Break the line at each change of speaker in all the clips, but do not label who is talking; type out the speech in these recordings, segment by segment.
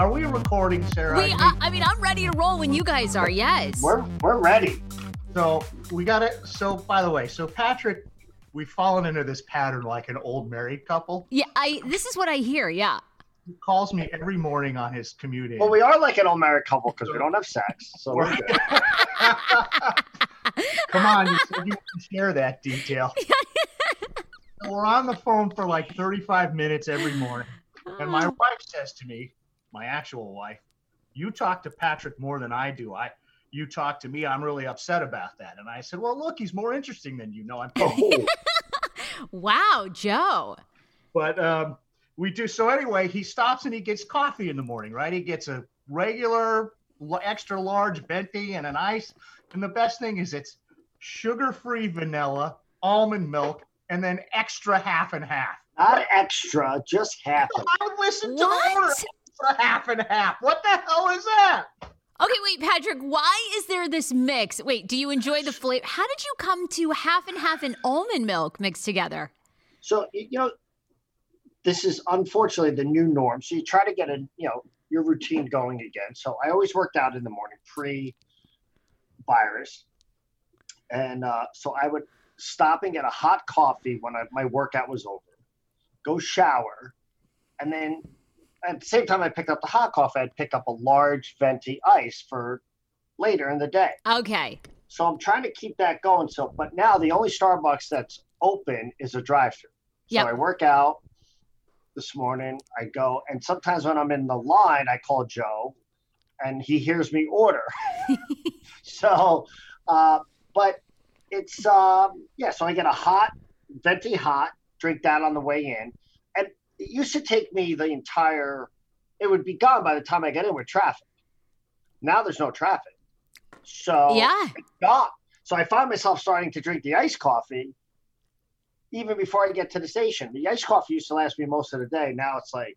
are we recording, Sarah?
We, uh, I mean, I'm ready to roll when you guys are. Yes.
We're we're ready.
So we got it. So by the way, so Patrick, we've fallen into this pattern like an old married couple.
Yeah, I. This is what I hear. Yeah.
He calls me every morning on his commute in.
Well, we are like an old married couple because we don't have sex, so we're good.
Come on, you said you can share that detail. So we're on the phone for like 35 minutes every morning, and my wife says to me, my actual wife, "You talk to Patrick more than I do. I." You talk to me, I'm really upset about that. And I said, Well, look, he's more interesting than you know. I'm
Oh,
Wow, Joe.
But um, we do. So anyway, he stops and he gets coffee in the morning, right? He gets a regular, extra large venti and an ice. And the best thing is it's sugar-free vanilla, almond milk, and then extra half and half.
not extra, just half. of it.
I listen to the order.
What?
Extra half and half. What the hell is that?
Okay, wait, Patrick. Why is there this mix? Wait, do you enjoy the flavor? How did you come to half and half and almond milk mixed together?
So you know, this is unfortunately the new norm. So you try to get a you know your routine going again. So I always worked out in the morning pre-virus, and uh, so I would stop and get a hot coffee when I, my workout was over, go shower, and then at the same time I picked up the hot coffee, I'd pick up a large venti ice for later in the day.
Okay.
So I'm trying to keep that going. So, but now the only Starbucks that's open is a drive-through. So
Yep.
I work out this morning. I go, and sometimes when I'm in the line, I call Joe, and he hears me order. so, uh, but it's um, yeah. So I get a hot, venti hot, drink that on the way in, it used to take me the entire. It would be gone by the time I get in with traffic. Now there's no traffic, so
Yeah.
gone. So I find myself starting to drink the iced coffee even before I get to the station. The iced coffee used to last me most of the day. Now it's like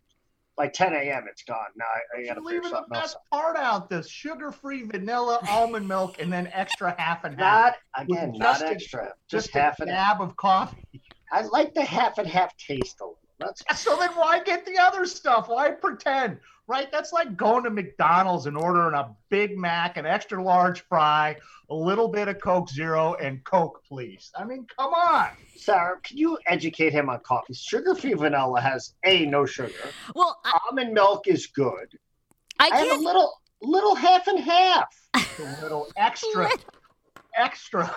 by 10 a.m. It's gone. Now I, I got to
You're
figure
leaving the
something else.
best part out: the sugar-free vanilla, almond milk, and then extra half and half.
Not again, not
just a-
extra. Just,
Just
half
a
and half.
dab of coffee.
I like the half and half taste a little. That's
So then why get the other stuff? Why pretend? Right? That's like going to McDonald's and ordering a Big Mac, an extra large fry, a little bit of Coke Zero, and Coke, please. I mean, come on.
Sarah. Can you educate him on coffee? Sugar-free vanilla has a no sugar.
Well, I,
Almond milk is good.
I
I have a little little half and half.
A little extra, extra.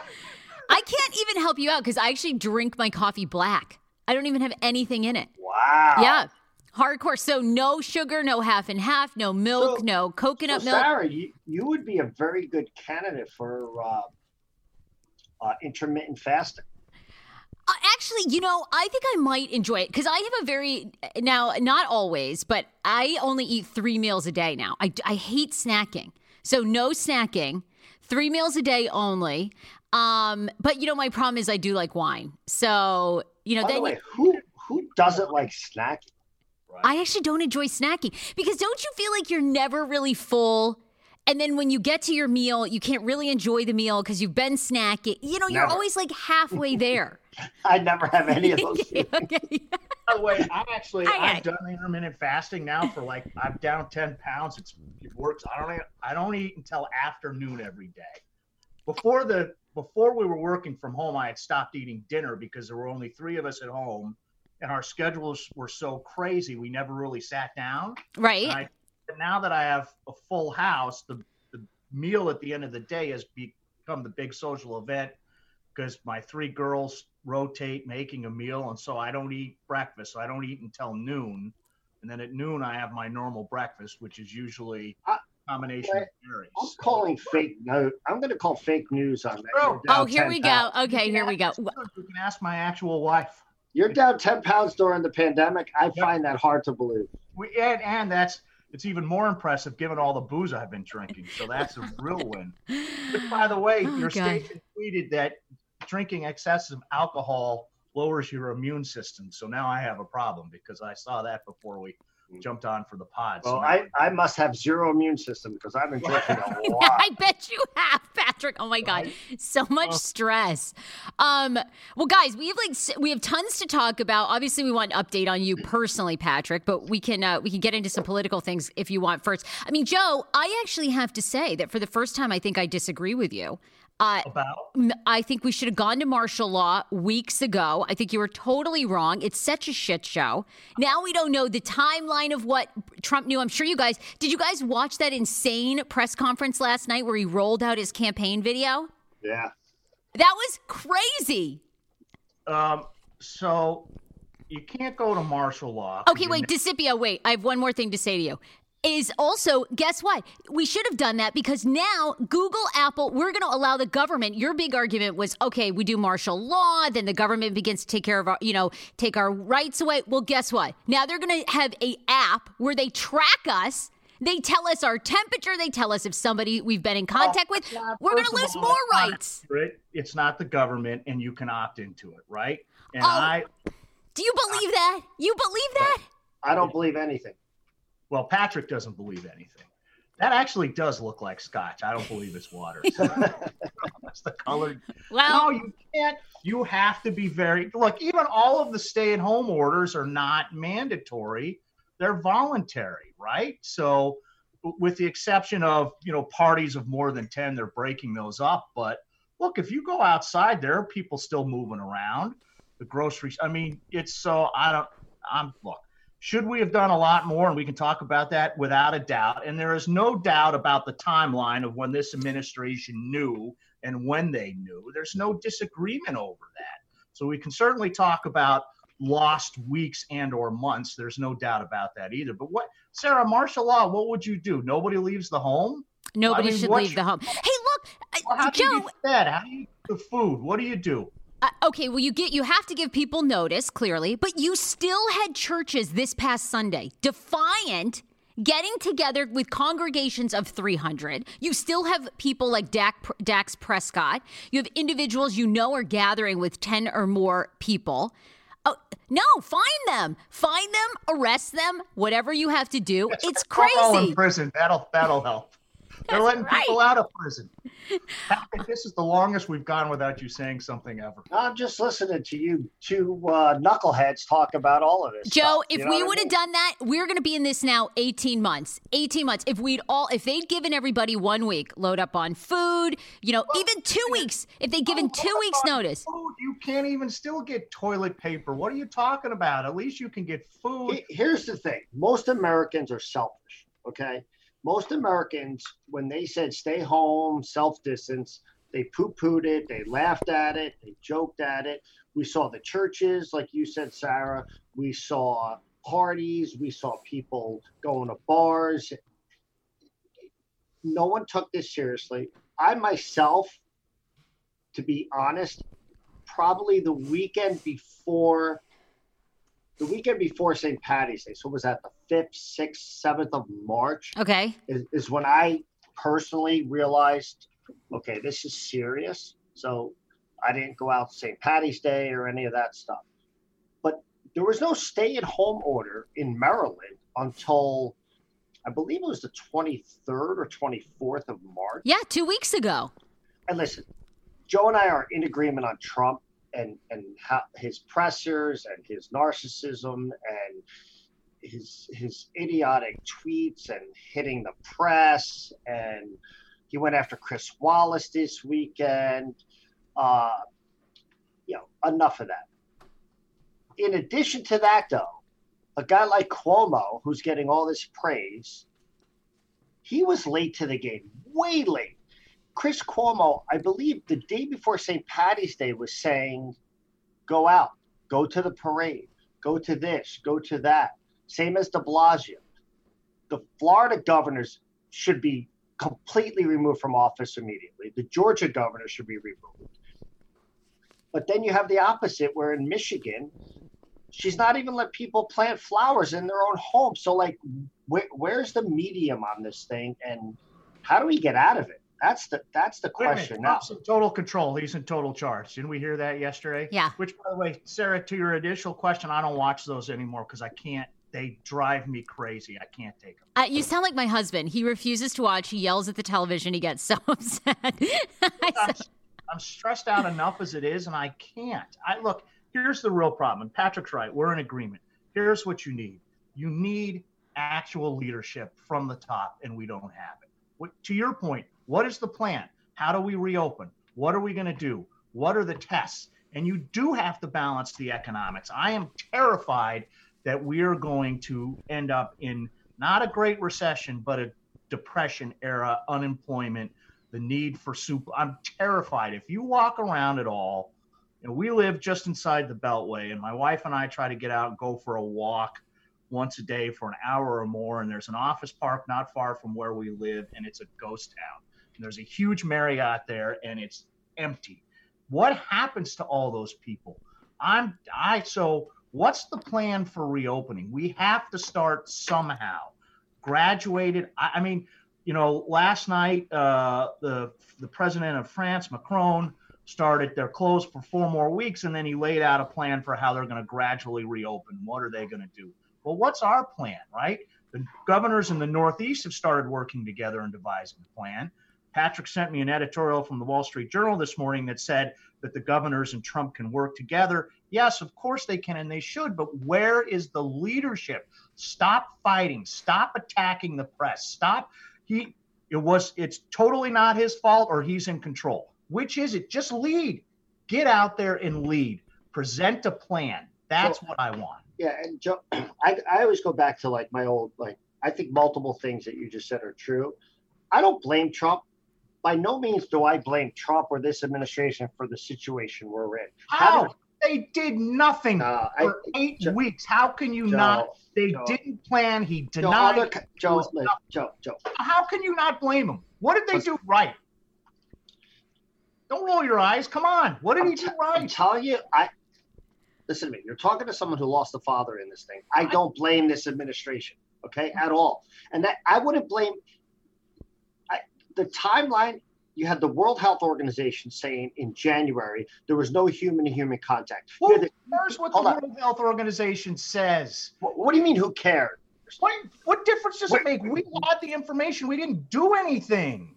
I can't even help you out because I actually drink my coffee black. I don't even have anything in it.
Wow.
Yeah. Hardcore. So no sugar, no half and half, no milk,
So-
no coconut
so
milk.
Sarah, you, you would be a very good candidate for uh, uh, intermittent fasting.
Uh, actually, you know, I think I might enjoy it because I have a very now not always, but I only eat three meals a day now. I, I hate snacking, so no snacking, three meals a day only. Um, but you know, my problem is I do like wine, so you know,
By the
then
way, who who doesn't like snacking?
I actually don't enjoy snacking because don't you feel like you're never really full? And then when you get to your meal, you can't really enjoy the meal because you've been snacking. You know, you're
Never.
always like halfway there.
I never have any of those.
okay.
By the way, I'm actually
Aye, aye.
I've done intermittent fasting now for like I'm down ten pounds. It's it works. I don't eat, I don't eat until afternoon every day. Before the before we were working from home, I had stopped eating dinner because there were only three of us at home, and our schedules were so crazy we never really sat down.
Right.
I, but now that I have a full house, the, the meal at the end of the day has become the big social event because my three girls rotate making a meal. And so I don't eat breakfast. So I don't eat until noon. And then at noon, I have my normal breakfast, which is usually a
I-
combination of berries.
I'm calling fake news. I'm going to call fake news on that.
Bro.
Oh, here
10
we go. Okay, here we go.
You can ask my actual wife.
You're down 10 pounds during the pandemic. I find that hard to believe.
We, and, and that's it's even more impressive given all the booze I've been drinking. So that's a real win. But by the way,
Oh,
your
God.
station tweeted that drinking excessive alcohol lowers your immune system. So now I have a problem because I saw that before we jumped on for the pod.
Well,
So
I, I must have zero immune system because I've been drinking a lot.
I bet you have, Patrick. Oh my god, so much stress. Um, well, guys, we have like we have tons to talk about. Obviously, we want an update on you personally, Patrick, but we can uh, we can get into some political things if you want first. I mean, Joe, I actually have to say that for the first time, I think I disagree with you. Uh,
about
I think we should have gone to martial law weeks ago. I think you were totally wrong. It's such a shit show. Now we don't know the timeline of what Trump knew. I'm sure you guys did. You guys watch that insane press conference last night where he rolled out his campaign video?
Yeah.
That was crazy.
um. So you can't go to martial law.
Okay, wait, Discipio, wait. I have one more thing to say to you. Is also, guess what? We should have done that because now Google, Apple, we're going to allow the government. Your big argument was, okay, we do martial law, then the government begins to take care of our, you know, take our rights away. Well, guess what? Now they're going to have a app where they track us. They tell us our temperature. They tell us if somebody we've been in oh, contact with.
Yeah,
We're going to lose
all,
more rights.
accurate. It's not the government, and you can opt into it, right? And
Oh.
I,
Do you believe that? You believe that?
I don't believe anything.
Well, Patrick doesn't believe anything. That actually does look like scotch. I don't believe it's water. That's the color.
Well,
no, you can't. You have to be very look. Even all of the stay-at-home orders are not mandatory; they're voluntary, right? So, with the exception of you know parties of more than ten, they're breaking those up. But look, if you go outside, there are people still moving around. The groceries. I mean, it's so. I don't. I'm look. Should we have done a lot more? And we can talk about that without a doubt. And there is no doubt about the timeline of when this administration knew and when they knew. There's no disagreement over that. So we can certainly talk about lost weeks and or months. There's no doubt about that either. But what Sarah, martial law, what would you do? Nobody leaves the home?
nobody
I mean,
should leave the home. Hey, look,
Well,
uh,
how do
Joe.
you get fed? How do you eat the food? What do you do?
Uh, okay, well, you get you have to give people notice clearly, but you still had churches this past Sunday defiant, getting together with congregations of 300. You still have people like Dak, Dax Prescott. You have individuals you know are gathering with 10 or more people. Oh, no, find them, find them, arrest them, whatever you have to do. It's
them all in prison. That'll that'll help. They're
That's
letting people out of prison. This is the longest we've gone without you saying something ever.
I'm just listening to you two uh, knuckleheads talk about all of this.
Joe,
stuff,
if
you know
we would have
mean?
done that, we're going to be in this now 18 months. 18 months. If we'd all, if they'd given everybody one week, load up on food, you know, even two weeks, if they'd given
Oh,
two
hold
weeks notice.
Food, you can't even still get toilet paper. What are you talking about? At least you can get food.
Here's the thing most Americans are selfish, okay? Most Americans, when they said stay home, self distance, they poo pooed it, they laughed at it, they joked at it. We saw the churches, like you said, Sarah. We saw parties, we saw people going to bars. No one took this seriously. I myself, to be honest, probably the weekend before the weekend before St. Patty's Day. So was that the fifth, sixth, seventh of March?
Okay.
Is, is when I personally realized, okay, this is serious. So I didn't go out St. Patty's Day or any of that stuff. But there was no stay-at-home order in Maryland until I believe it was the 23rd or 24th of March.
Yeah, two weeks ago.
And listen, Joe and I are in agreement on Trump and and how his pressers and his narcissism and his his idiotic tweets and hitting the press and he went after Chris Wallace this weekend. Uh, you know, enough of that. In addition to that, though, a guy like Cuomo, who's getting all this praise, he was late to the game, way late. Chris Cuomo, I believe the day before St. Patty's Day, was saying, go out, go to the parade, go to this, go to that. Same as de Blasio. The Florida governors should be completely removed from office immediately. The Georgia governor should be removed. But then you have the opposite, where in Michigan, she's not even let people plant flowers in their own home. So, like, where, where's the medium on this thing, and how do we get out of it? That's the that's the
Wait a minute,
question now.
Trump's in total control. He's in total charge. Didn't we hear that yesterday?
Yeah.
Which, by the way, Sarah, to your initial question, I don't watch those anymore because I can't. they drive me crazy. I can't take them.
Uh, you sound like my husband. He refuses to watch. He yells at the television. He gets so upset.
I'm, I'm stressed out enough as it is, and I can't. I look. Here's the real problem. And Patrick's right. We're in agreement. Here's what you need. You need actual leadership from the top, and we don't have it. What, to your point, what is the plan? How do we reopen? What are we going to do? What are the tests? And you do have to balance the economics. I am terrified that we're going to end up in not a great recession, but a depression era unemployment, the need for soup. I'm terrified. If you walk around at all, and we live just inside the Beltway, and my wife and I try to get out and go for a walk once a day for an hour or more. And there's an office park not far from where we live, and it's a ghost town. There's a huge Marriott there, and it's empty. What happens to all those people? I'm I so what's the plan for reopening? We have to start somehow. Graduated. I, I mean, you know, last night uh, the the president of France, Macron, started. They're closed for four more weeks, and then he laid out a plan for how they're going to gradually reopen. What are they going to do? Well, what's our plan, right? The governors in the Northeast have started working together and devising a plan. Patrick sent me an editorial from the Wall Street Journal this morning that said that the governors and Trump can work together. Yes, of course they can and they should, but where is the leadership? Stop fighting, stop attacking the press. Stop he it was it's totally not his fault or he's in control. Which is it? Just lead. Get out there and lead. Present a plan. That's what I want.
Yeah, and Joe, I, I always go back to like my old like I think multiple things that you just said are true. I don't blame Trump. By no means do I blame Trump or this administration for the situation we're in.
How? They did nothing for I, eight Joe, weeks. How can you Joe, not? They Joe, didn't plan. He denied. Joe, other,
Joe, Joe, Joe.
How can you not blame him? What did they do right? Don't roll your eyes. Come on. What did I'm he do right?
I'm telling you, I listen to me. You're talking to someone who lost a father in this thing. I don't blame this administration, okay, at all. And that I wouldn't blame the timeline. You had the World Health Organization saying in January there was no human-to-human contact.
Who cares what the World on. Health Organization says?
What, what, do you mean? Who cares?
What, what difference does Wait, it make? We had the information. We didn't do anything.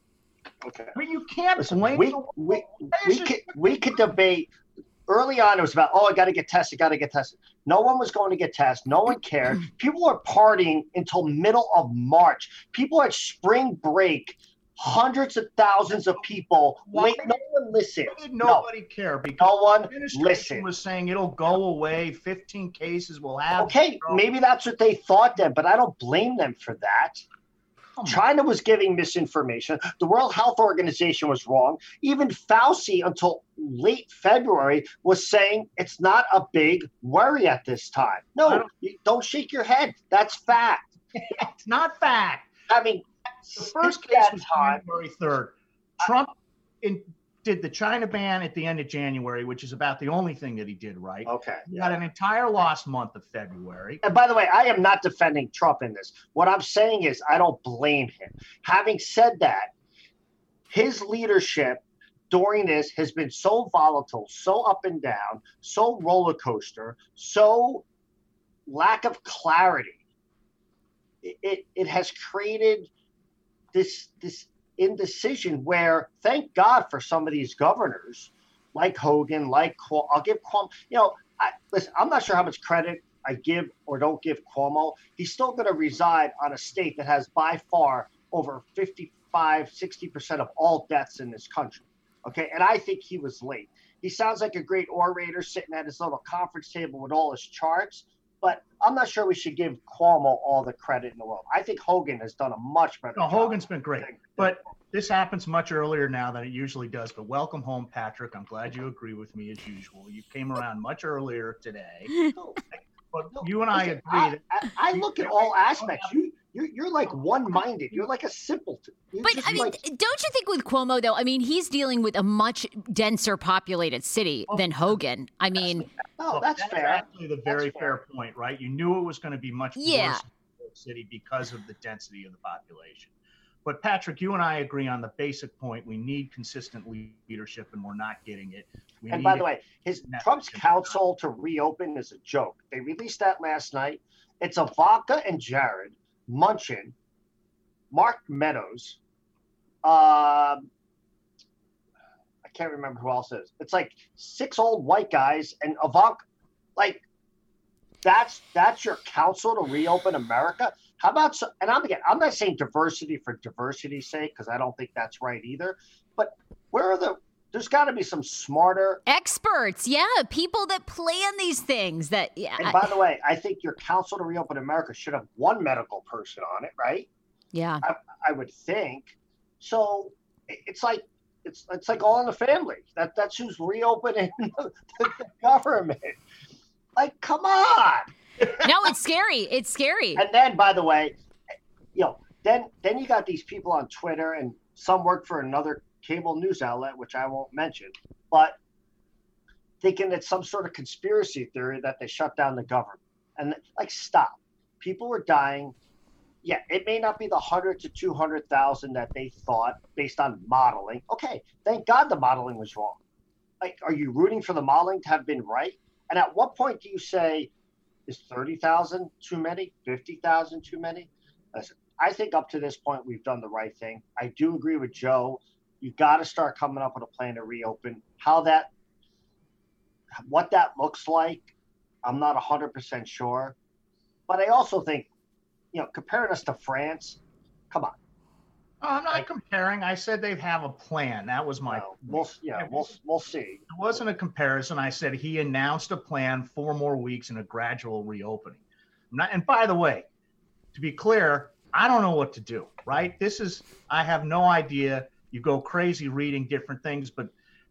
Okay. I mean, you can't Listen, blame
we, we, we, could, we could debate early on it was about oh i got to get tested got to get tested no one was going to get tested no one cared people were partying until middle of march people had spring break hundreds of thousands of people wait no one listened
nobody no. care because
no one listened
was saying it'll go away 15 cases will have
okay maybe that's what they thought then but i don't blame them for that China was giving misinformation. The World Health Organization was wrong. Even Fauci, until late February, was saying it's not a big worry at this time. No, don't, don't shake your head. That's fact.
it's not fact.
I mean,
the first case was January 3rd. Uh, Trump in did the China ban at the end of January, which is about the only thing that he did right.
Okay.
He had an entire lost month of February.
And by the way, I am not defending Trump in this. What I'm saying is I don't blame him. Having said that, his leadership during this has been so volatile, so up and down, so roller coaster, so lack of clarity. It, it, it has created this this indecision where thank God for some of these governors like Hogan, like I'll give Cuomo, you know, I, listen, I'm not sure how much credit I give or don't give Cuomo. He's still going to reside on a state that has by far over 55, 60% of all deaths in this country. Okay. And I think he was late. He sounds like a great orator sitting at his little conference table with all his charts. But I'm not sure we should give Cuomo all the credit in the world. I think Hogan has done a much better
no,
job.
Hogan's been great. But this happens much earlier now than it usually does. But welcome home, Patrick. I'm glad you agree with me as usual. You came around much earlier today. but you and I agree. I,
I, I look at all aspects. You you're, you're like one-minded. You're like a simpleton. You're
but I mean, like... don't you think with Cuomo though? I mean, he's dealing with a much denser populated city oh, than Hogan. I mean,
oh, that's, that's fair.
Actually, the very fair. fair. point, right? You knew it was going to be much yeah. worse in city because of the density of the population. But Patrick, you and I agree on the basic point. We need consistent leadership, and we're not getting it. We
and by the way, his Trump's council to reopen is a joke. They released that last night It's Ivanka and Jared, Munchin, Mark Meadows. Um, I can't remember who else is. It's like six old white guys and Ivanka. Like that's that's your council to reopen America. How about so, and I'm again I'm not saying diversity for diversity's sake because I don't think that's right either. But where are the there's got to be some smarter
experts, yeah, people that plan these things. That yeah.
And by the way, I think your Council to reopen America should have one medical person on it, right?
Yeah,
I, I would think. So it's like it's it's like all in the family. That that's who's reopening the, the government. Like, come on.
no, it's scary. It's scary.
And then, by the way, you know, then then you got these people on Twitter, and some work for another cable news outlet, which I won't mention, but thinking it's some sort of conspiracy theory that they shut down the government. And like, stop. People were dying. Yeah, it may not be the hundred to two hundred thousand that they thought based on modeling. Okay, thank God the modeling was wrong. Like, are you rooting for the modeling to have been right? And at what point do you say, is 30,000 too many? 50,000 too many? Listen, I think up to this point, we've done the right thing. I do agree with Joe. You got to start coming up with a plan to reopen. How that, what that looks like, I'm not 100% sure. But I also think, you know, comparing us to France, come on.
Oh, I'm not comparing. I said they have a plan. That was my.
Well, we'll yeah, we'll we'll see. It
wasn't a comparison. I said he announced a plan, four more weeks, and a gradual reopening. Not, and by the way, to be clear, I don't know what to do. Right? This is. I have no idea. You go crazy reading different things, but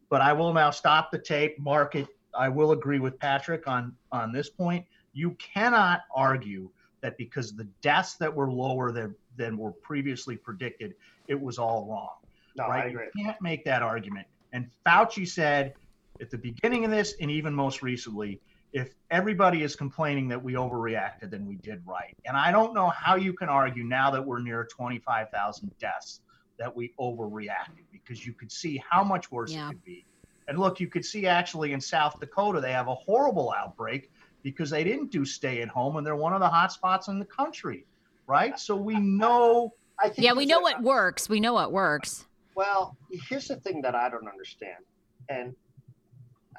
but I will now stop the tape, mark it. I will agree with Patrick on on this point. You cannot argue that because the deaths that were lower than than were previously predicted, it was all wrong.
No,
right?
I agree.
You can't make that argument. And Fauci said at the beginning of this, and even most recently, if everybody is complaining that we overreacted, then we did right. And I don't know how you can argue now that we're near 25,000 deaths that we overreacted because you could see how much worse
Yeah.
it could be. And look, you could see actually in South Dakota, they have a horrible outbreak because they didn't do stay at home and they're one of the hot spots in the country, right? So we know
I think
yeah, we know
a-
what works. We know what works.
Well, here's the thing that I don't understand. And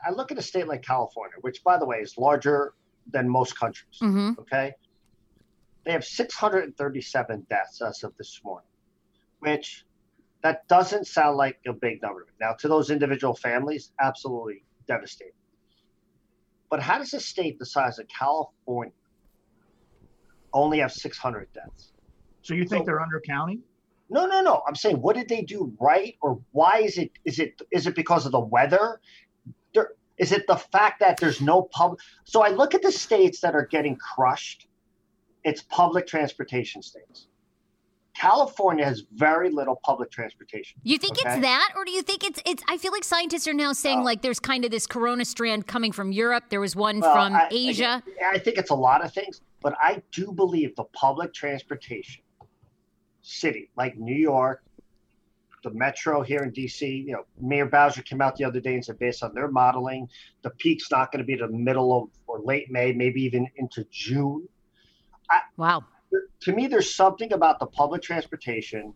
I look at a state like California, which, by the way, is larger than most countries.
hmm
Okay. They have 637 deaths as of this morning, which that doesn't sound like a big number. Now, to those individual families, absolutely devastating. But how does a state the size of California only have 600 deaths?
So you think
So-
they're undercounting?
No, no, no. I'm saying, what did they do right, or why is it? Is it is it because of the weather? There, is it the fact that there's no public? So I look at the states that are getting crushed. It's public transportation states. California has very little public transportation.
You think
Okay.
it's that, or do you think it's it's? I feel like scientists are now saying like there's kind of this corona strand coming from Europe. There was one
Well,
from
I-
Asia.
I, I think it's a lot of things, but I do believe the public transportation city like New York, the metro here in DC, you know, Mayor Bowser came out the other day and said based on their modeling, the peak's not going to be the middle of or late May, maybe even into June.
wow.
To me, there's something about the public transportation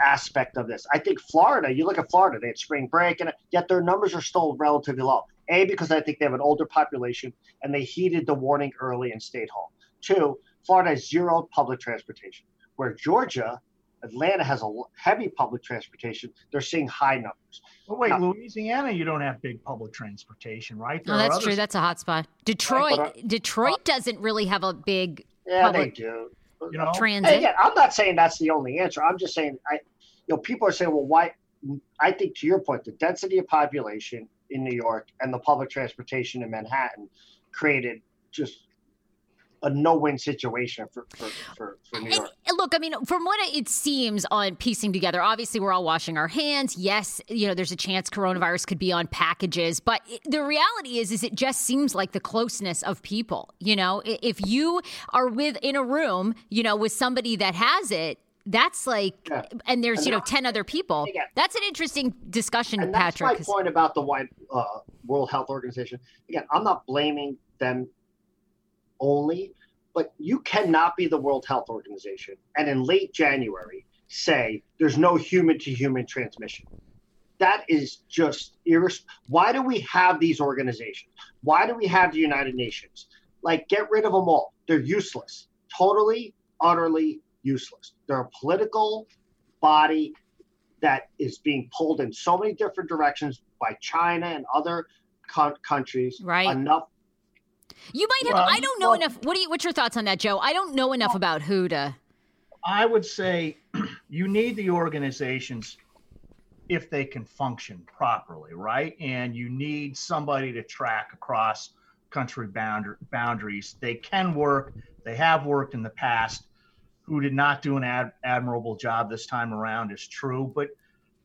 aspect of this. I think Florida, you look at Florida, they had spring break, and yet their numbers are still relatively low. A, because I think they have an older population and they heeded the warning early and stayed home. Two, Florida has zero public transportation, where Georgia, Atlanta has a heavy public transportation. They're seeing high numbers.
But wait,
No.
Louisiana, you don't have big public transportation, right?
No,
There are
that's
other
true. That's a hot spot. Detroit,
but, uh,
Detroit doesn't really have a big
Yeah,
Public-
they do.
You know,
transit.
And again, I'm not saying that's the only answer. I'm just saying, I, you know, people are saying, well, why? I think to your point, the density of population in New York and the public transportation in Manhattan created just a no-win situation for for, for, for New York.
and look, I mean, from what it seems on piecing together, obviously we're all washing our hands. Yes, you know, there's a chance coronavirus could be on packages, but the reality is, is it just seems like the closeness of people. You know, if you are with in a room, you know, with somebody that has it. That's like,
Yeah.
and there's
And
you know ten other people. That's an interesting discussion,
And that's
Patrick.
my
'cause-
point about the White, uh, World Health Organization. Again, I'm not blaming them only, but you cannot be the World Health Organization and in late January say there's no human to human transmission. That is just irres- why do we have these organizations? Why do we have the United Nations? Like get rid of them all. They're useless. Totally, utterly useless. They're a political body that is being pulled in so many different directions by China and other co- countries.
Right.
Enough
You might have.
Well,
I don't know
well-
enough. What do you? What's your thoughts on that, Joe? I don't know enough about who to.
I would say you need the organizations if they can function properly, right? And you need somebody to track across country boundar- boundaries. They can work. They have worked in the past. Who did not do an ad- admirable job this time around is true, but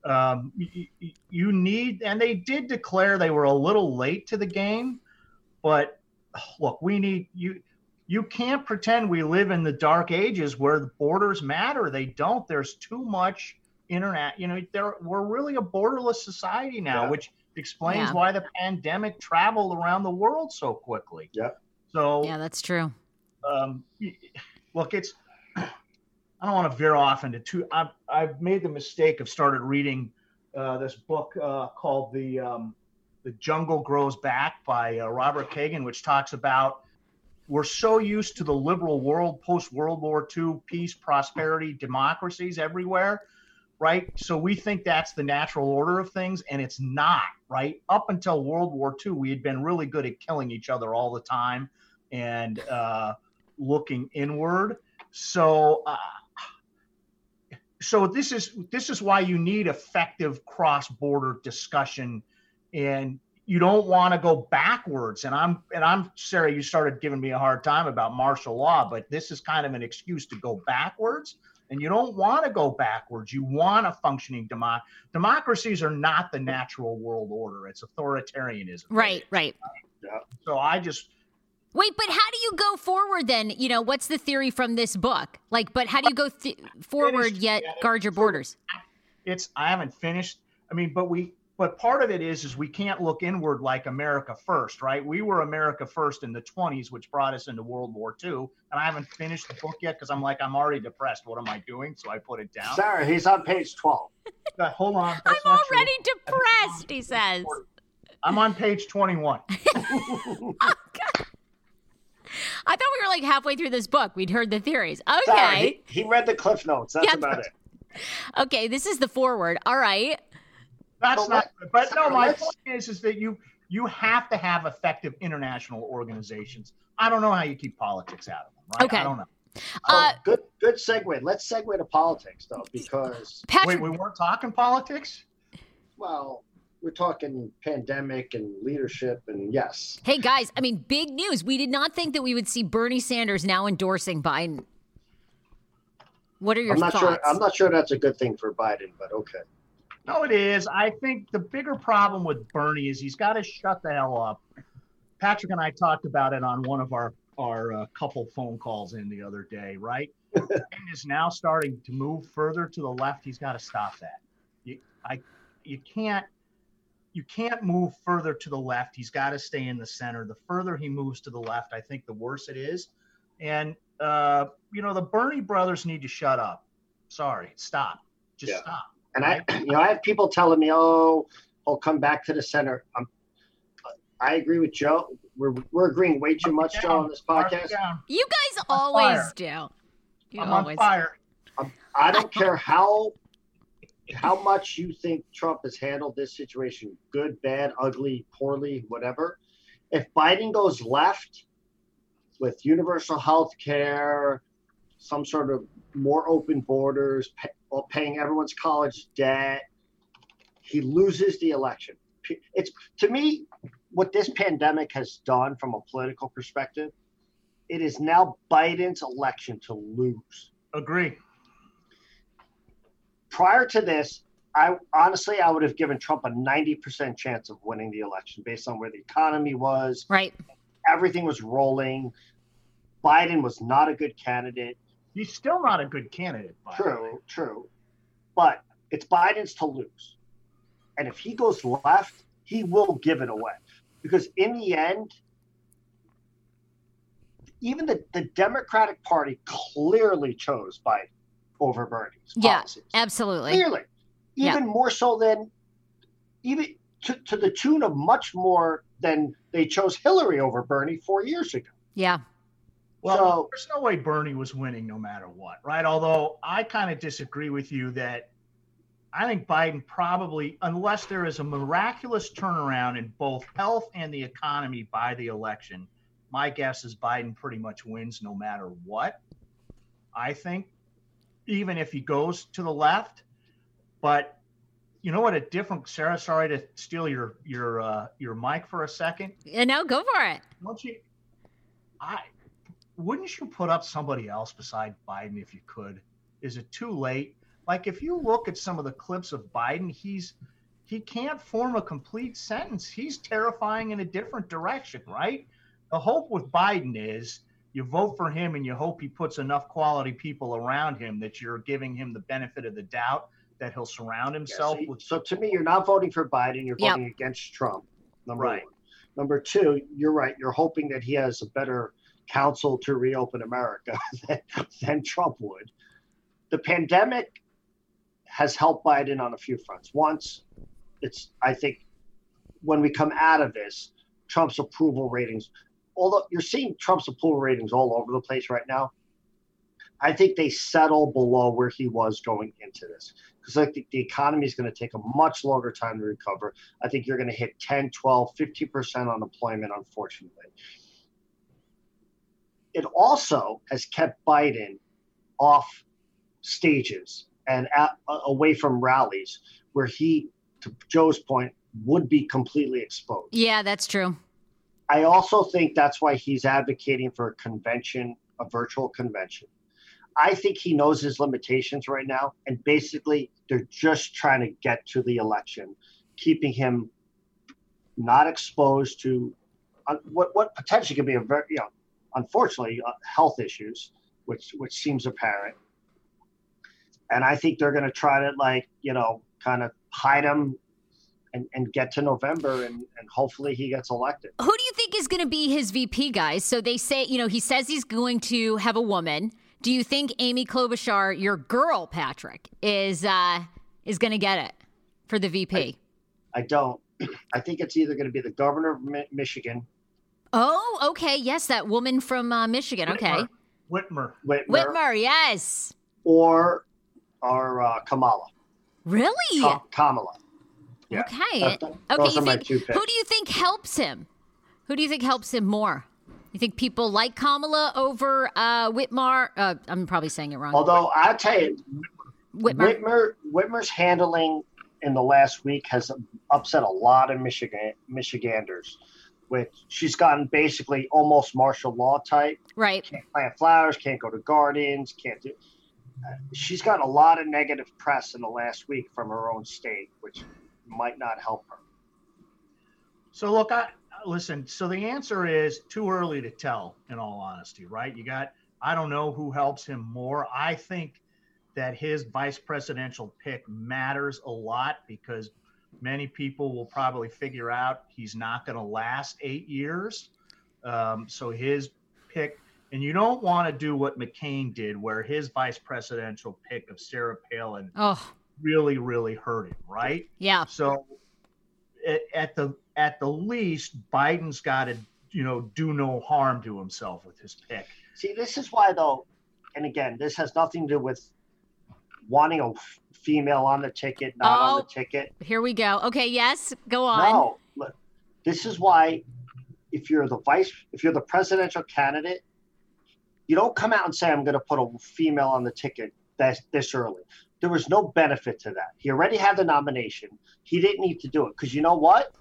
um, y- y- you need, and they did declare they were a little late to the game. But look, we need you you can't pretend we live in the dark ages where the borders matter. They don't. There's too much internet. You know, there we're really a borderless society now,
Yeah.
which explains
Yeah.
why the pandemic traveled around the world so quickly.
Yeah.
So
Yeah, that's true.
um, y- look, it's I don't want to veer off into two. I've I've made the mistake of started reading uh, this book uh, called the um, the Jungle Grows Back by uh, Robert Kagan, which talks about we're so used to the liberal world post World War II, peace, prosperity, democracies everywhere, right? So we think that's the natural order of things, and it's not, right? Up until World War II, we had been really good at killing each other all the time and uh, looking inward. So, uh, so this is this is why you need effective cross-border discussion, and you don't want to go backwards. And I'm and I'm Sarah. You started giving me a hard time about martial law, but this is kind of an excuse to go backwards. And you don't want to go backwards. You want a functioning democ. Democracies are not the natural world order. It's authoritarianism.
Right, right.
So I just
Wait, but how do you go forward then? You know, what's the theory from this book? Like, but how do you go th- forward yet
yeah,
guard your borders?
it's I haven't finished. I mean, but we but part of it is is we can't look inward like America first, right? We were America first in the 20s, which brought us into World War II, and I haven't finished the book yet because I'm like I'm already depressed. What am I doing? So I put it down.
Sarah, he's on page 12.
Uh, hold on,
I'm
that's not true.
already depressed, he says.
I'm on page 21. oh, God.
I thought we were like halfway through this book. We'd heard the theories.
Sarah,
Okay.
he, he read the Cliff Notes. That's
Yeah.
about it.
Okay, this is the foreword. All right.
That's
But
not. But no, my point is is that you you have to have effective international organizations. I don't know how you keep politics out of them, right?
Okay.
I don't know.
Uh,
Oh, good, good segue. Let's segue to politics, though, because,
Patrick,
Wait, we weren't talking politics.
well, we're talking pandemic and leadership, and yes,
hey guys, I mean, big news. We did not think that we would see Bernie Sanders now endorsing Biden. What are your
I'm not
thoughts?
sure. I'm not sure that's a good thing for Biden, but okay.
No, it is. I think the bigger problem with Bernie is he's got to shut the hell up. Patrick and I talked about it on one of our our uh, couple phone calls in the other day, right? Biden is now starting to move further to the left. He's got to stop that. You, I, you can't, you can't move further to the left. He's got to stay in the center. The further he moves to the left, I think the worse it is. And uh, you know, the Bernie brothers need to shut up. Sorry, stop. Just
Yeah.
stop.
And I, you know, I have people telling me, "Oh, I'll come back to the center." I'm, I agree with Joe. We're we're agreeing way too much, Joe, on this podcast.
You guys
on
always
fire.
do. You
I'm
always.
on fire.
Um, I don't care how how much you think Trump has handled this situation, good, bad, ugly, poorly, whatever. If Biden goes left with universal health care, some sort of more open borders, pay, paying everyone's college debt, he loses the election. It's to me what this pandemic has done from a political perspective. It is now Biden's election to lose
Agree.
prior to this, I honestly I would have given Trump a 90% chance of winning the election based on where the economy was.
Right.
Everything was rolling. Biden was not a good candidate.
He's still not a good candidate. By the way.
True, true. But it's Biden's to lose. And if he goes left, he will give it away. Because in the end, even the, the Democratic Party clearly chose Biden over Bernie's
Yeah,
policies.
Absolutely.
Clearly,
Yeah.
even more so than even to, to the tune of much more than they chose Hillary over Bernie four years ago.
Yeah.
Well,
So-
there's no way Bernie was winning no matter what, right? Although I kind of disagree with you that I think Biden probably, unless there is a miraculous turnaround in both health and the economy by the election, my guess is Biden pretty much wins no matter what. I think, even if he goes to the left. But you know what? A different Sarah. Sorry to steal your your uh, your mic for a second.
You know, go for it.
Don't you? I wouldn't you put up somebody else beside Biden if you could? Is it too late? Like if you look at some of the clips of Biden, he's he can't form a complete sentence. He's terrifying in a different direction, right? The hope with Biden is you vote for him and you hope he puts enough quality people around him that you're giving him the benefit of the doubt that he'll surround himself
so,
with
so to me, you're not voting for Biden. You're
Yep.
voting against Trump. Number
Right.
one. Number two, you're right. You're hoping that he has a better council to reopen America than, than Trump would. The pandemic has helped Biden on a few fronts. Once, it's I think when we come out of this, Trump's approval ratings, although you're seeing Trump's approval ratings all over the place right now, I think they settle below where he was going into this because I think the economy is going to take a much longer time to recover. I think you're going to hit 10, 12, 50% unemployment, unfortunately. It also has kept Biden off stages and at, away from rallies where he, to Joe's point, would be completely exposed.
Yeah, that's true.
I also think that's why he's advocating for a convention, a virtual convention. I think he knows his limitations right now, and basically they're just trying to get to the election, keeping him not exposed to uh, what what potentially could be a very, you know, unfortunately, uh, health issues, which which seems apparent. And I think they're going to try to like you know kind of hide him and, and get to November, and, and hopefully he gets elected.
Who do you think is going to be his VP, guys? So they say, you know, he says he's going to have a woman. Do you think Amy Klobuchar, your girl, Patrick, is uh, is going to get it for the VP?
I don't. I think it's either going to be the governor of Mi- Michigan,
oh, okay. Yes, that woman from uh, Michigan. Okay.
Whitmer.
Whitmer,
Whitmer, yes.
or or uh, Kamala.
Really?
Ka- Kamala. Yeah.
Okay.
That's-
Okay.
those
You
are my
think,
two
who do you think helps him? Who do you think helps him more? You think people like Kamala over uh, Whitmar? Uh, I'm probably saying it wrong.
Although I tell you,
Whitmer.
Whitmer Whitmer's handling in the last week has upset a lot of Michigan Michiganders. Which she's gotten basically almost martial law type.
Right.
Can't plant flowers, can't go to gardens, can't do. Uh, she's got a lot of negative press in the last week from her own state, which might not help her.
So look, I listen. So the answer is too early to tell. In all honesty, right? You got. I don't know who helps him more. I think that his vice presidential pick matters a lot because many people will probably figure out he's not going to last eight years. Um, so his pick, and you don't want to do what McCain did, where his vice presidential pick of Sarah Palin
Oh,
really, really hurt him, right?
yeah.
So at, at the at the least, Biden's got to you know do no harm to himself with his pick.
See, this is why, though, and again, this has nothing to do with wanting a female on the ticket, not on
Oh.
the ticket.
Here we go. Okay. Yes. Go on.
No, look, this is why if you're the vice, if you're the presidential candidate, you don't come out and say, I'm going to put a female on the ticket this, this early. There was no benefit to that. He already had the nomination. He didn't need to do it because you know what?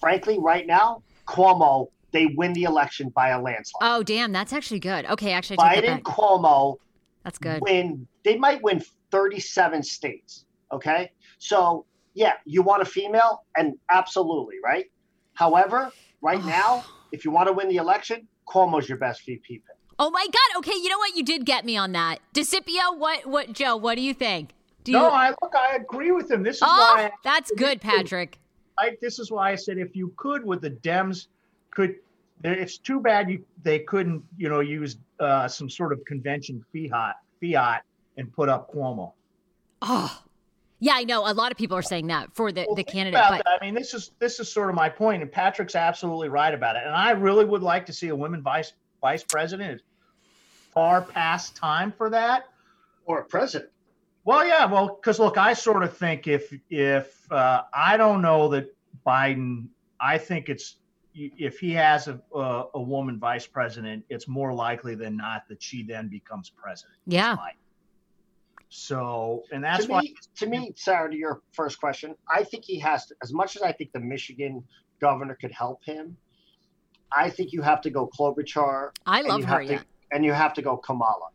Frankly, right now, Cuomo, they win the election by a landslide.
Oh, damn. That's actually good. Okay. Actually, I
Biden. Cuomo
That's good.
win. They might win 37 states. Okay. So, yeah, you want a female? And absolutely, right? However, right now, if you want to win the election, Cuomo's your best VP pick.
Oh my God. Okay. You know what? You did get me on that. Discipio, what? What? Joe? What do you think? Do you?
No, I look, I agree with him. This is
oh,
why
that's good, Patrick.
I, this is why I said if you could with the Dems, could it's too bad you they couldn't you know use uh, some sort of convention fiat fiat and put up Cuomo.
Oh, yeah, I know. A lot of people are saying that for the,
Well,
the candidate. But.
I mean, this is this is sort of my point, and Patrick's absolutely right about it. And I really would like to see a women vice vice president. It's far past time for that.
or a president.
Well, yeah, well, because look, I sort of think if if uh, I don't know that Biden, I think it's if he has a, a a woman vice president, it's more likely than not that she then becomes president.
yeah,
So, and that's
to
why
me, to me, Sarah, to your first question, I think he has to. As much as I think the Michigan governor could help him, I think you have to go Klobuchar.
I love her.
have to,
Yeah.
and you have to go Kamala.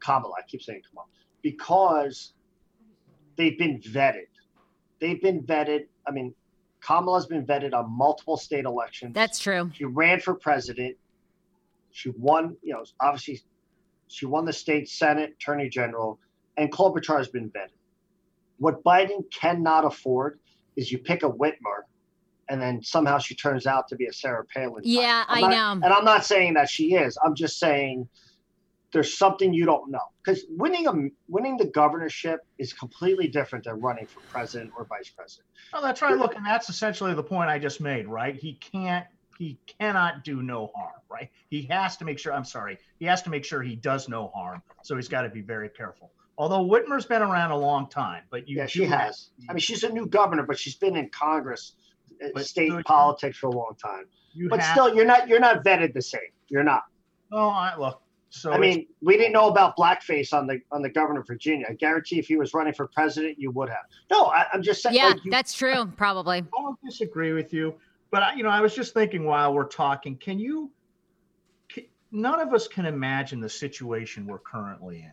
Kamala, I keep saying Kamala because they've been vetted. They've been vetted. I mean, Kamala's been vetted on multiple state elections.
That's true.
She ran for president. She won, you know, obviously she won the state senate, attorney general, and Klobuchar has been vetted. What Biden cannot afford is you pick a Whitmer and then somehow she turns out to be a Sarah Palin.
Yeah,
I'm
I
not-
know.
And I'm not saying that she is. I'm just saying there's something you don't know. Because winning a winning the governorship is completely different than running for president or vice president.
Oh, that's right. Look, and that's essentially the point I just made, right? He can't, he cannot do no harm, right? He has to make sure, I'm sorry, he has to make sure he does no harm. So he's got to be very careful. Although Whitmer's been around a long time, but you
yeah, she has. I mean, she's a new governor, but she's been in Congress, uh,
But
state
still-
politics for a long time.
you
But
have-
still, you're not you're not vetted the same. You're not.
Oh, I look. So
I mean, we didn't know about blackface on the on the governor of Virginia. I guarantee if he was running for president, you would have. No, I, I'm just saying.
Yeah,
like, you-
that's true. Probably.
I don't disagree with you, but I, you know, I was just thinking while we're talking, can you? Can, none of us can imagine the situation we're currently in,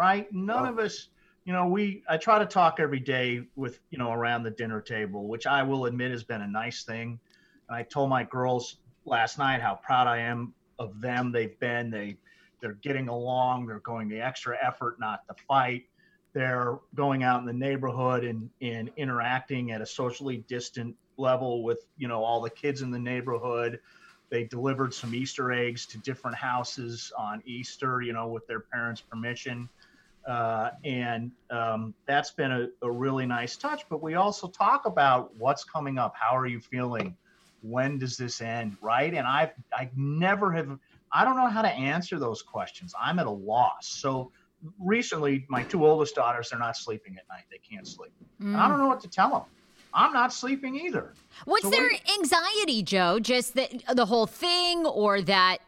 right? None
No.
of us. You know, we. I try to talk every day with you know around the dinner table, which I will admit has been a nice thing. And I told my girls last night how proud I am of them. They've been they they're getting along. They're going the extra effort not to fight they're going out in the neighborhood and, and interacting at a socially distant level with you know all the kids in the neighborhood they delivered some easter eggs to different houses on easter you know with their parents permission uh, and um, that's been a, a really nice touch but we also talk about what's coming up. How are you feeling? When does this end? Right? And i've i never have i don't know how to answer those questions. I'm at a loss. So recently my two oldest daughters they're not sleeping at night. They can't sleep. And i
Mm.
don't know what to tell them i'm not sleeping either.
What's
So what
their anxiety, Joe? Just the the whole thing, or that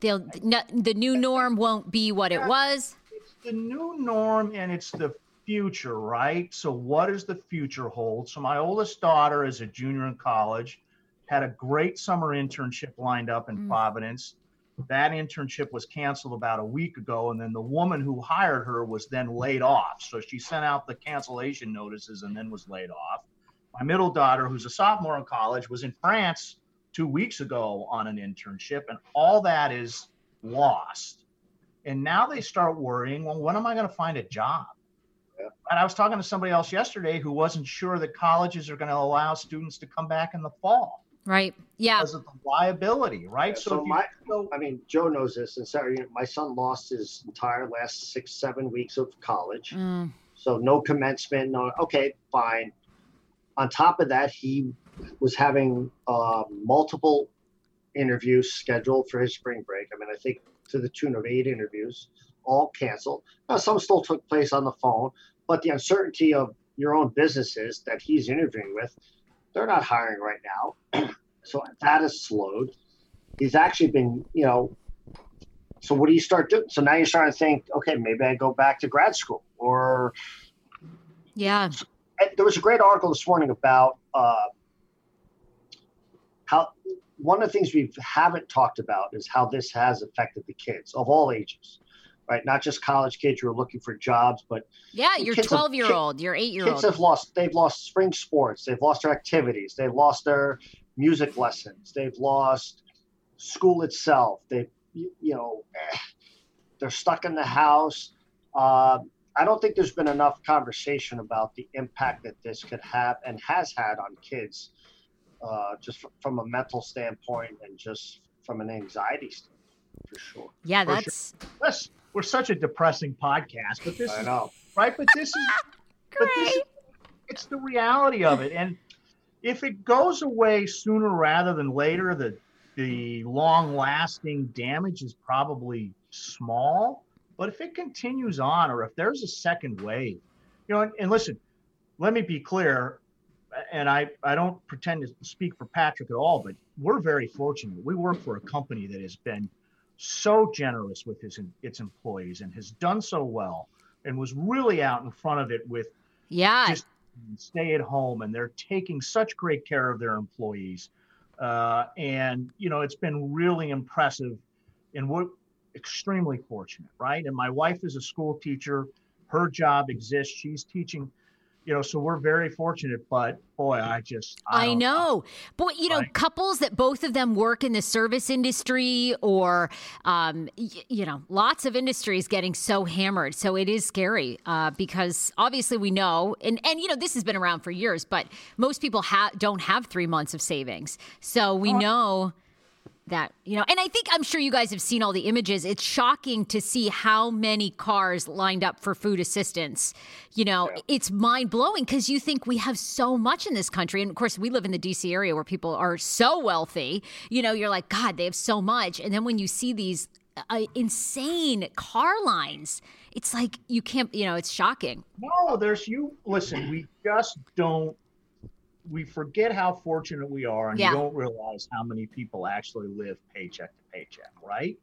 they'll no, the new norm won't be what it was?
The new norm and it's the future right? So what does the future hold? So my oldest daughter is a junior in college had a great summer internship lined up in
Mm.
providence. That internship was canceled about a week ago and then the woman who hired her was then laid off. So she sent out the cancellation notices and then was laid off. My middle daughter who's a sophomore in college was in france two weeks ago on an internship and all that is lost and now they start worrying well when am i going to find a job
Yeah.
and i was talking to somebody else yesterday who wasn't sure that colleges are going to allow students to come back in the fall
Right? Yeah.
because of the liability right
Yeah, so
if you
my-
go-
I mean, Joe knows this, and Sarah, you know, my son lost his entire last six, seven weeks of college.
Mm.
So no commencement. No, okay, fine. On top of that, he was having uh, multiple interviews scheduled for his spring break. I mean, I think to the tune of eight interviews, all canceled. Now, some still took place on the phone, but the uncertainty of your own businesses that he's interviewing with, they're not hiring right now. so that has slowed. He's actually been, you know, so what do you start doing? So now you're starting to think, okay, maybe I go back to grad school or
Yeah.
there was a great article this morning about uh, how one of the things we haven't talked about is how this has affected the kids of all ages, right? Not just college kids who are looking for jobs, but
Yeah. Your
Kids have-
12 year old, your 8 year old.
kids have lost. They've lost spring sports. They've lost their activities. They've lost their music lessons. They've lost school itself. They, you you know, eh, they're stuck in the house. Uh, I don't think there's been enough conversation about the impact that this could have and has had on kids uh, just f- from a mental standpoint and just from an anxiety standpoint, for sure.
Yeah,
For
that's
Yes, we're such a depressing podcast, but this
I
is
know.
right. But this is but this is,
great.
it's the reality of it. And if it goes away sooner rather than later, the the long lasting damage is probably small. But if it continues on, or if there's a second wave, you know, and, and listen, let me be clear, and I, I don't pretend to speak for Patrick at all, but we're very fortunate. We work for a company that has been so generous with his its employees and has done so well and was really out in front of it with
Yeah.
just stay at home and they're taking such great care of their employees uh, and you know it's been really impressive and we're extremely fortunate right and my wife is a school teacher her job exists she's teaching you know so we're very fortunate but boy i just
I
don't-
know. But, you know, couples that both of them work in the service industry or, um, y- you know, lots of industries getting so hammered. So it is scary uh, because obviously we know, and, and, you know, this has been around for years, but most people ha- don't have three months of savings. So we know that you know and i think i'm sure you guys have seen all the images. It's shocking to see how many cars lined up for food assistance. You know it's mind-blowing because you think we have so much in this country. And of course we live in the dc area where people are so wealthy. You know you're like god they have so much. And then when you see these uh, insane car lines it's like you can't you know it's shocking.
No, there's you. Listen, we just don't. We forget how fortunate we are, and
Yeah.
you don't realize how many people actually live paycheck to paycheck, right?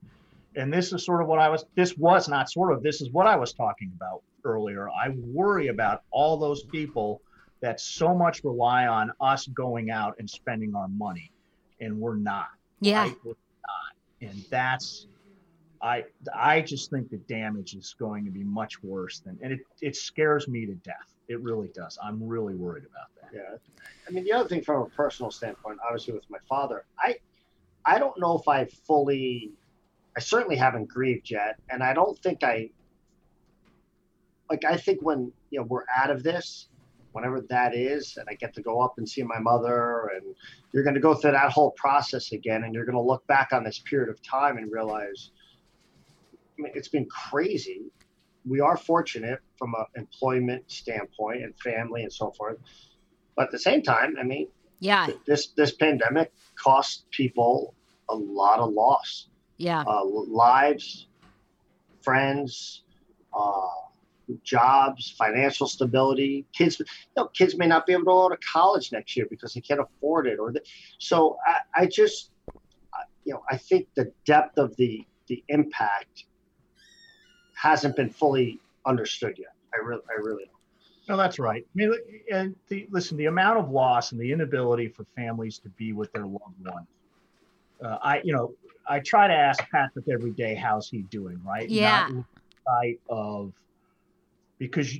And this is sort of what I was. This was not sort of. This is what I was talking about earlier. I worry about all those people that so much rely on us going out and spending our money, and we're not.
yeah
right? We're not, and that's. I I just think the damage is going to be much worse than, and it it scares me to death. It really does. I'm really worried about that.
Yeah. I mean, the other thing from a personal standpoint, obviously with my father, I, I don't know if I fully, I certainly haven't grieved yet, and I don't think I. Like I think when you know we're out of this, whenever that is, and I get to go up and see my mother, and you're going to go through that whole process again, and you're going to look back on this period of time and realize, mean, it's been crazy. We are fortunate from an employment standpoint and family and so forth. But at the same time, I mean,
yeah
this this pandemic cost people a lot of loss,
yeah
uh, lives, friends, uh, jobs, financial stability. Kids, you know, kids may not be able to go to college next year because they can't afford it. Or the, so I, I just, you know, I think the depth of the the impact hasn't been fully understood yet. I really, I really. Don't.
No, that's right. I mean, and the listen, the amount of loss and the inability for families to be with their loved one. Uh, I, you know, I try to ask Patrick every day, how's he doing, right?
Yeah.
Not sight of because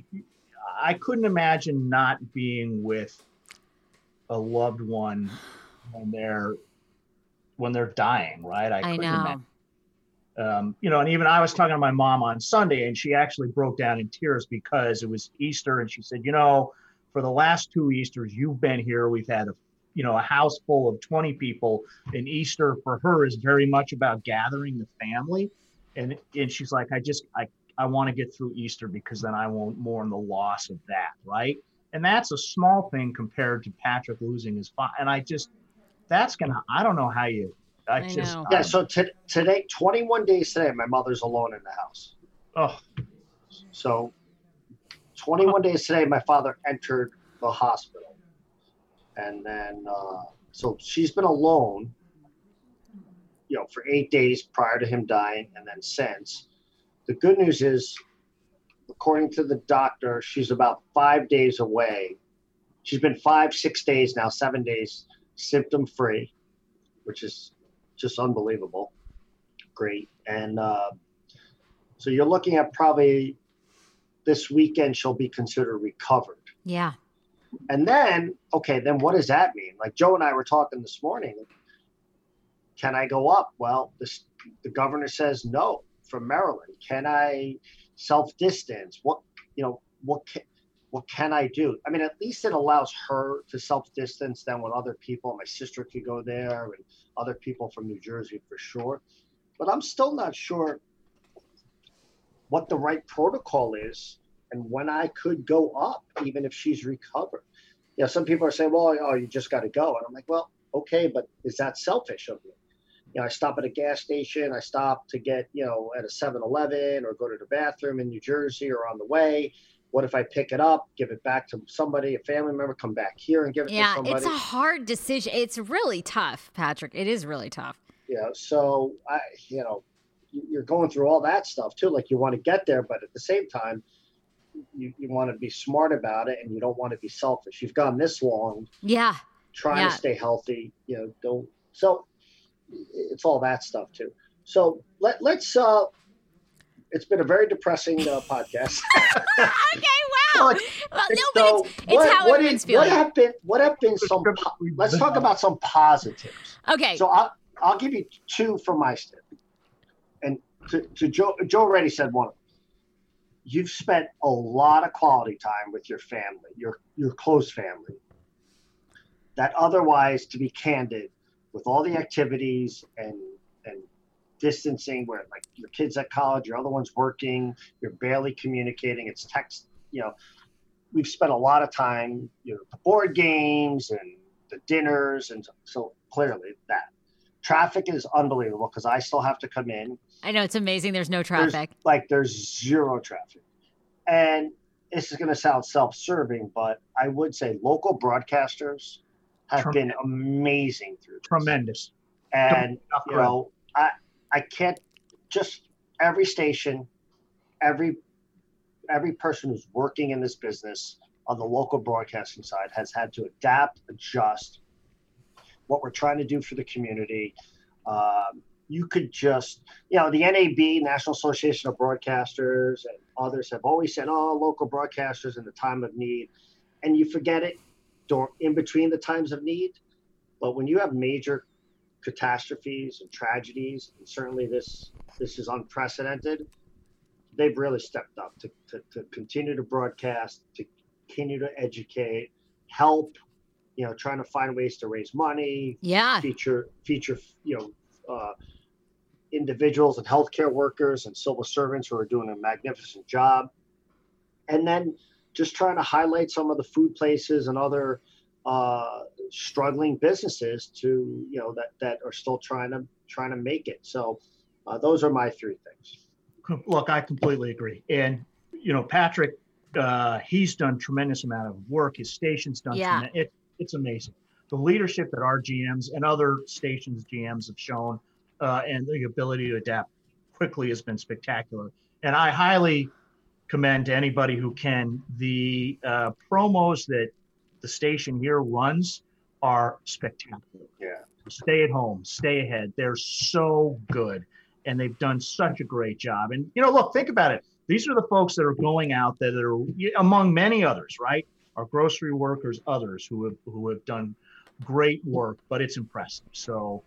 I couldn't imagine not being with a loved one when they're when they're dying, right?
i
couldn't
know
imagine um, you know, and even I was talking to my mom on Sunday, and she actually broke down in tears because it was Easter, and she said, you know, for the last two Easters you've been here, we've had a, you know, a house full of 20 people, and Easter for her is very much about gathering the family, and and she's like, I just I I want to get through Easter because then I won't mourn the loss of that, right? And that's a small thing compared to Patrick losing his father, and I just that's gonna I don't know how you I,
I
just
know.
Yeah. So t- today, 21 days today, my mother's alone in the house.
oh
So 21 days today, my father entered the hospital. And then, uh, so she's been alone, you know, for eight days prior to him dying and then since. The good news is, according to the doctor, she's about five days away. She's been five, six days now, seven days symptom free, which is just unbelievable. Great. And uh, so you're looking at probably this weekend she'll be considered recovered.
yeah
And then, okay, then what does that mean? Like Joe and I were talking this morning. Can I go up? Well, this, the governor says no from Maryland. Can I self distance? What, you know, what, can, what can I do? I mean, at least it allows her to self distance then with other people. My sister could go there and other people from New Jersey for sure. But I'm still not sure what the right protocol is and when I could go up, even if she's recovered. You know, some people are saying, well, oh, you just got to go. And I'm like, well, okay, but is that selfish of me? You know, I stop at a gas station, I stop to get, you know, at a 7 Eleven or go to the bathroom in New Jersey or on the way. What if I pick it up, give it back to somebody, a family member, come back here and give it
yeah,
to somebody?
it's a hard decision. It's really tough, Patrick. It is really tough.
Yeah. So I, you know, you're going through all that stuff too. Like you want to get there, but at the same time, you, you want to be smart about it and you don't want to be selfish. You've gone this long.
Yeah.
Trying
Yeah.
to stay healthy, you know, don't. So it's all that stuff too. So let, let's, uh, it's been a very depressing uh, podcast.
okay, wow.
Well,
Well, no,
so
but it's, it's
what,
how
what,
everyone's feeling.
what have been, what have been some, po- let's talk about some positives.
okay.
So I'll, I'll give you two from my standpoint. And to, to Joe, Joe already said one. You've spent a lot of quality time with your family, your your close family. That otherwise, to be candid, with all the activities and and distancing, where like your kids at college, your other one's working, you're barely communicating. It's text. You know, we've spent a lot of time, you know, the board games and the dinners, and so clearly that traffic is unbelievable because I still have to come in.
I know it's amazing. There's no
There's-
traffic.
like there's zero traffic, and this is going to sound self-serving, but I would say local broadcasters have been amazing through this.
Tremendous.
And
Enough
you know, I I can't just every station, every every person who's working in this business on the local broadcasting side has had to adapt, adjust what we're trying to do for the community. Um, you could just, you know, the NAB, National Association of Broadcasters, and others have always said, "Oh, local broadcasters in the time of need," and you forget it in between the times of need. But when you have major catastrophes and tragedies, and certainly this this is unprecedented. They've really stepped up to, to, to continue to broadcast, to continue to educate, help, you know, trying to find ways to raise money,
Yeah.
feature feature you know uh, individuals and healthcare workers and civil servants who are doing a magnificent job, and then just trying to highlight some of the food places and other uh, struggling businesses to you know that that are still trying to trying to make it. So uh, those are my three things.
Look, I completely agree. And you know, Patrick, uh, he's done tremendous amount of work. His station's done.
Yeah.
tremen- It, it's amazing. The leadership that our GMs and other stations GMs have shown, uh, and the ability to adapt quickly has been spectacular. And I highly commend to anybody who can the uh, promos that the station here runs are spectacular
Yeah.
stay at home, stay ahead. They're so good and they've done such a great job. And, you know, look, think about it. These are the folks that are going out that are among many others, right? Our grocery workers, others who have, who have done great work, but it's impressive. So,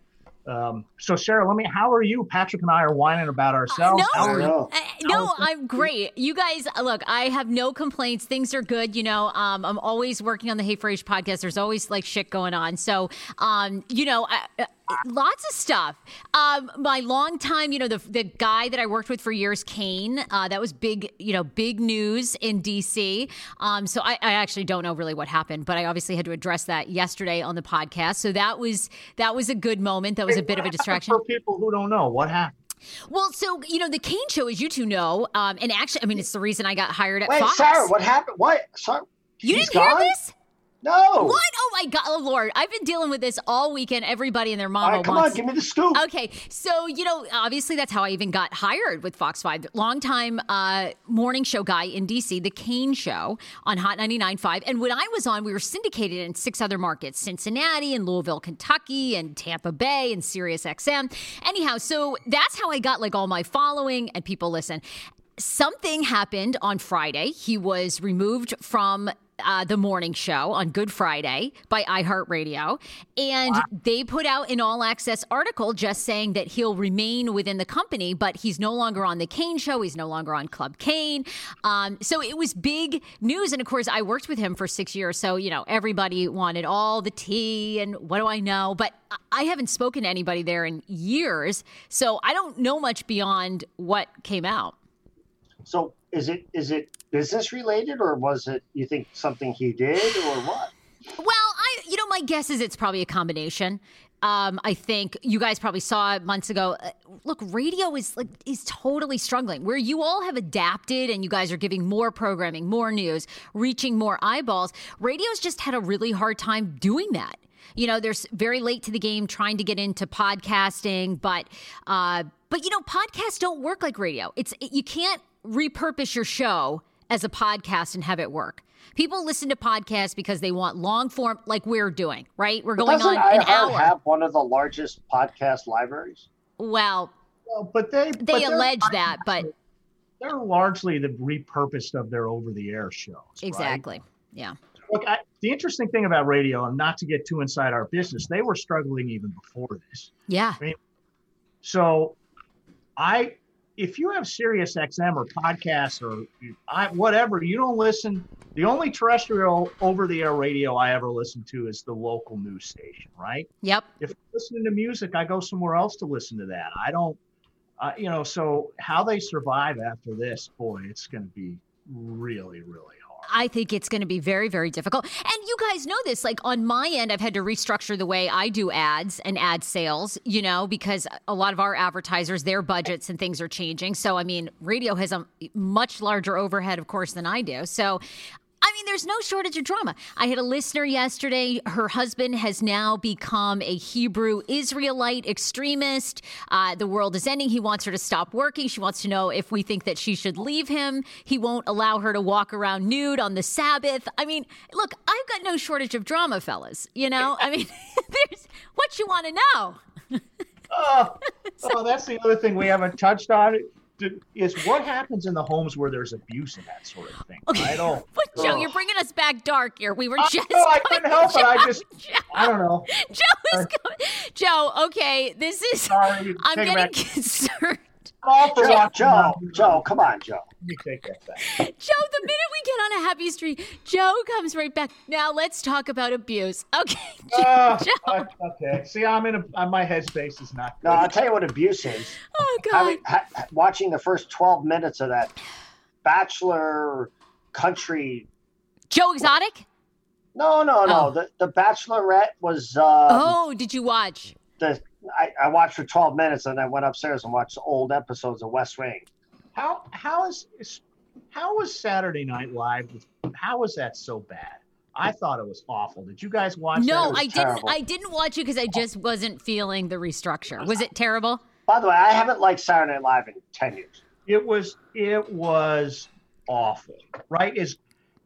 um, so Sarah, let me, how are you? Patrick and I are whining about ourselves.
no.
How
I
are you?
know.
Uh, no,
How's
I'm great. You guys, uh, look, I have no complaints. Things are good. You know, um, I'm always working on the Hey Frage podcast. There's always like shit going on. So, um, you know, I, uh, lots of stuff. Um, my long time, you know, the the guy that I worked with for years, Kane, uh, that was big, you know, big news in DC. Um, so I, I actually don't know really what happened, but I obviously had to address that yesterday on the podcast. So that was that was a good moment. That was a bit of a distraction.
For people who don't know, what happened?
Well, so you know, the Kane Show, as you two know, um, and actually, I mean, it's the reason I got hired at
Wait,
Fox.
Sarah, what happened? What? Sorry.
you didn't hear
gone?
this?
No.
What? Oh my God, oh Lord! I've been dealing with this all weekend. Everybody and their mama
right, come
wants.
on, give me the scoop.
Okay, so you know, obviously that's how I even got hired with Fox Five. Longtime uh, morning show guy in DC, the Kane Show on Hot 99.5. And when I was on, we were syndicated in six other markets: Cincinnati and Louisville, Kentucky, and Tampa Bay, and Sirius XM. Anyhow, so that's how I got like all my following and people listen. Something happened on Friday. He was removed from uh, the morning show on Good Friday by iHeartRadio. And wow. they put out an all access article just saying that he'll remain within the company, but he's no longer on The Kane Show. He's no longer on Club Kane. Um, so it was big news. And of course, I worked with him for six years. So, you know, everybody wanted all the tea and what do I know? But I haven't spoken to anybody there in years. So I don't know much beyond what came out.
So is it is it business related or was it you think something he did or what?
Well, I you know my guess is it's probably a combination. Um, I think you guys probably saw it months ago. Uh, look, radio is like is totally struggling. Where you all have adapted and you guys are giving more programming, more news, reaching more eyeballs. Radio's just had a really hard time doing that. You know, there's very late to the game trying to get into podcasting, but uh, but you know, podcasts don't work like radio. It's you can't repurpose your show as a podcast and have it work. People listen to podcasts because they want long form, like we're doing, right? We're going on an hour.
Have one of the largest podcast libraries.
Well,
well but they
they
but
allege that, but
they're largely the repurposed of their over-the-air shows.
Exactly.
Right?
Yeah.
Look, I, the interesting thing about radio, and not to get too inside our business, they were struggling even before this.
Yeah.
I mean, so I if you have Sirius XM or podcasts or I, whatever, you don't listen. The only terrestrial over the air radio I ever listen to is the local news station, right?
Yep.
If I'm listening to music, I go somewhere else to listen to that. I don't, uh, you know, so how they survive after this, boy, it's going to be really, really
I think it's going to be very, very difficult. And you guys know this. Like on my end, I've had to restructure the way I do ads and ad sales, you know, because a lot of our advertisers, their budgets and things are changing. So, I mean, radio has a much larger overhead, of course, than I do. So I mean, there's no shortage of drama. I had a listener yesterday. Her husband has now become a Hebrew Israelite extremist. Uh, the world is ending. He wants her to stop working. She wants to know if we think that she should leave him. He won't allow her to walk around nude on the Sabbath. I mean, look, I've got no shortage of drama, fellas. You know, I mean, there's what you want to know.
oh, oh, that's the other thing we haven't touched on is what happens in the homes where there's abuse and that sort of thing. Okay. I don't.
But Joe, you're bringing us back dark here. We were just.
No, I couldn't help it. I just. Joe, I don't know.
Joe is going. Joe, okay, this is. Sorry, I'm getting concerned.
Joe, Joe, Joe, come on, Joe.
Let me take that back.
Joe, the minute we get on a happy street, Joe comes right back. Now let's talk about abuse. Okay, Joe. Uh, Joe.
okay. See, I'm in a my headspace is not.
Good. No, I'll tell you what abuse is.
Oh God! Having,
ha, watching the first 12 minutes of that Bachelor country.
Joe Exotic.
No, no, no. Oh. The the Bachelorette was. Uh,
oh, did you watch?
The I, I watched for 12 minutes and I went upstairs and watched old episodes of West Wing.
How how is, is how was Saturday Night Live? How was that so bad? I thought it was awful. Did you guys watch?
No, I didn't. I didn't watch it because I just wasn't feeling the restructure. Was it terrible?
By the way, I haven't liked Saturday Night Live in ten years.
It was it was awful. Right? Is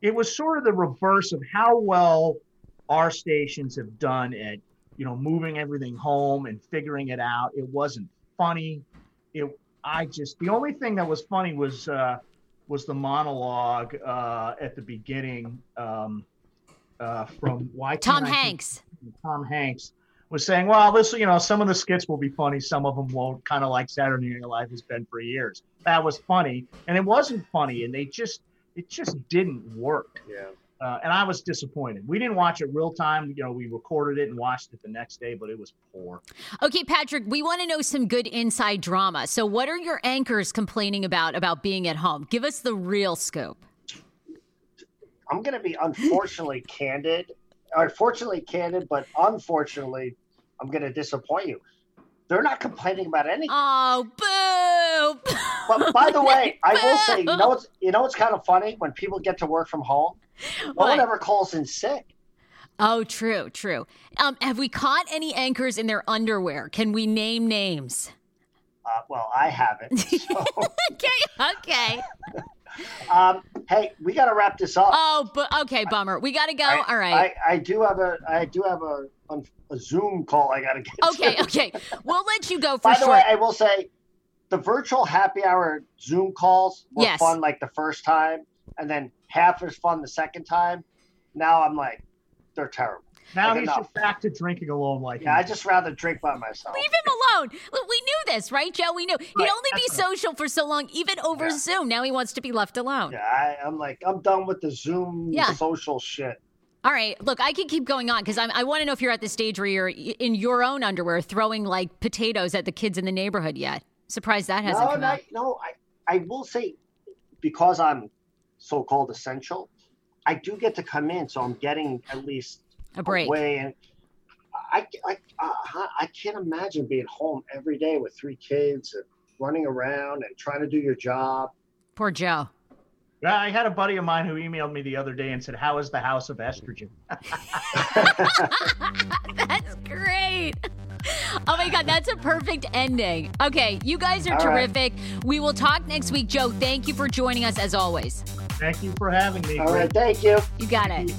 it was sort of the reverse of how well our stations have done at you know moving everything home and figuring it out. It wasn't funny. It I just the only thing that was funny was uh, was the monologue uh, at the beginning um, uh, from why
Tom Hanks.
Tom Hanks was saying, "Well, this you know some of the skits will be funny, some of them won't." Kind of like Saturday Night Live has been for years. That was funny, and it wasn't funny, and they just it just didn't work.
Yeah.
Uh, and I was disappointed. We didn't watch it real time. You know, we recorded it and watched it the next day, but it was poor.
Okay, Patrick, we want to know some good inside drama. So, what are your anchors complaining about about being at home? Give us the real scoop.
I'm going to be unfortunately candid. Unfortunately candid, but unfortunately, I'm going to disappoint you. They're not complaining about anything.
Oh, boo!
But by the way, I will say, you know what's you know what's kind of funny when people get to work from home no what? one ever calls in sick.
Oh, true, true. Um, have we caught any anchors in their underwear? Can we name names?
Uh, well, I haven't. So.
okay, okay.
um, hey, we got to wrap this up.
Oh, but okay, bummer. We got to go. I, All right.
I, I, do have a I do have a, a Zoom call I got to get.
Okay, to. okay. We'll let you go for
By
the
short. way, I will say the virtual happy hour Zoom calls were
yes.
fun like the first time, and then half as fun the second time. now I'm like, they're terrible.
Now
Like
he's
enough.
just back to drinking alone like
Yeah, I just rather drink by myself.
Leave him alone. We knew this, right, Joe? We knew he'd
Right,
only be
that's right.
social for so long, even over
Yeah.
Zoom. Now he wants to be left alone.
Yeah, I, I'm like, I'm done with the Zoom
Yeah.
social shit.
All right, look, I can keep going on because I want to know if you're at the stage where you're in your own underwear throwing like potatoes at the kids in the neighborhood yet. Surprised that hasn't
No,
come
no,
out.
no. I, I will say, because I'm so-called essential, I do get to come in, so I'm getting at least
A break.
away. And I, I, I, I can't imagine being home every day with three kids and running around and trying to do your job.
Poor Joe.
Yeah, I had a buddy of mine who emailed me the other day and said, "How is the house of estrogen?"
That's great. Oh my God, that's a perfect ending. Okay, you guys are
All right.
terrific. We will talk next week. Joe, thank you for joining us as always.
Thank you for having me.
All right, thank you.
You got it.